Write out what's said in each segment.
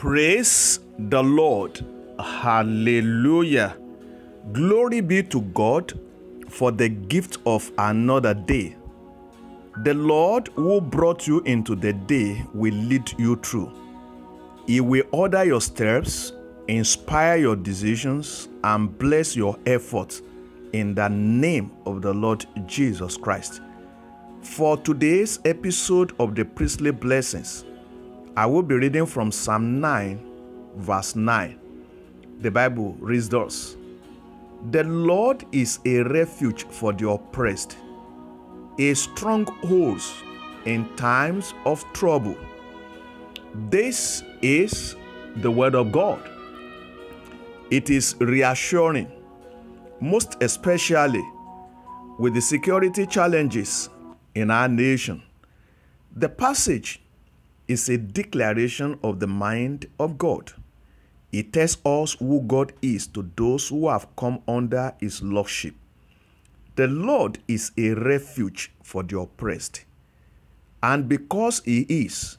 Praise the Lord. Hallelujah. Glory be to God for the gift of another day. The Lord who brought you into the day will lead you through. He will order your steps, inspire your decisions, and bless your efforts in the name of the Lord Jesus Christ. For today's episode of the Priestly Blessings, I will be reading from Psalm 9, verse 9. The Bible reads thus The Lord is a refuge for the oppressed, a stronghold in times of trouble. This is the Word of God. It is reassuring, most especially with the security challenges in our nation. The passage is a declaration of the mind of God. It tells us who God is to those who have come under His lordship. The Lord is a refuge for the oppressed. And because He is,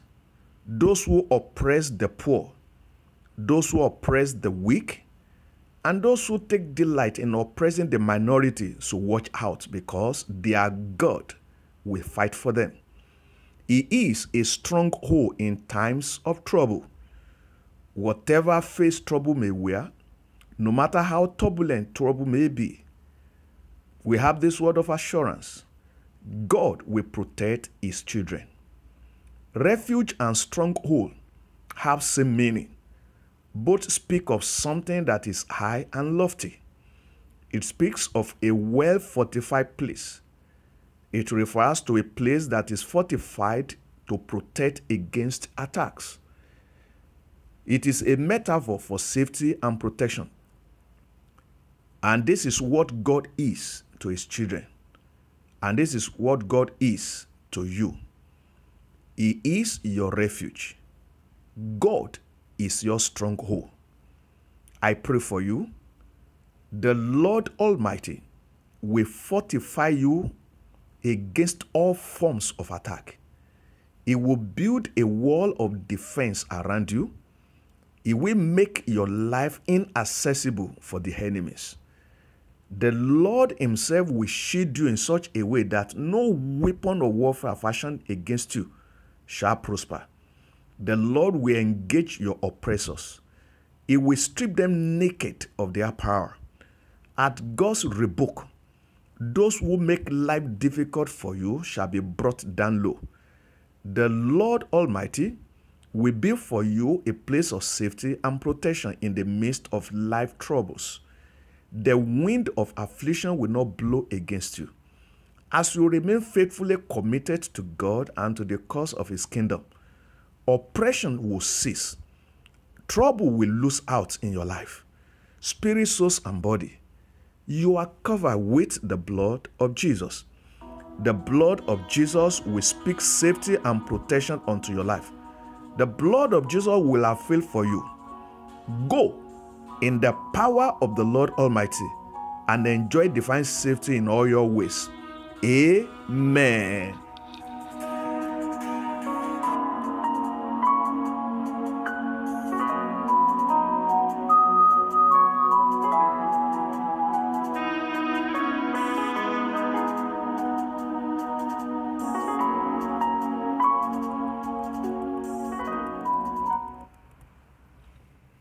those who oppress the poor, those who oppress the weak, and those who take delight in oppressing the minority should watch out because their God will fight for them. He is a stronghold in times of trouble. Whatever face trouble may wear, no matter how turbulent trouble may be, we have this word of assurance God will protect his children. Refuge and stronghold have same meaning. Both speak of something that is high and lofty. It speaks of a well fortified place. It refers to a place that is fortified to protect against attacks. It is a metaphor for safety and protection. And this is what God is to his children. And this is what God is to you. He is your refuge. God is your stronghold. I pray for you. The Lord Almighty will fortify you against all forms of attack. It will build a wall of defense around you. It will make your life inaccessible for the enemies. The Lord Himself will shield you in such a way that no weapon of warfare fashioned against you shall prosper. The Lord will engage your oppressors. He will strip them naked of their power. At God's rebuke, those who make life difficult for you shall be brought down low. The Lord Almighty will be for you a place of safety and protection in the midst of life troubles. The wind of affliction will not blow against you. As you remain faithfully committed to God and to the cause of His kingdom, oppression will cease. Trouble will lose out in your life, spirit, soul, and body. You are covered with the blood of Jesus. The blood of Jesus will speak safety and protection unto your life. The blood of Jesus will have avail for you. Go in the power of the Lord Almighty and enjoy divine safety in all your ways. Amen.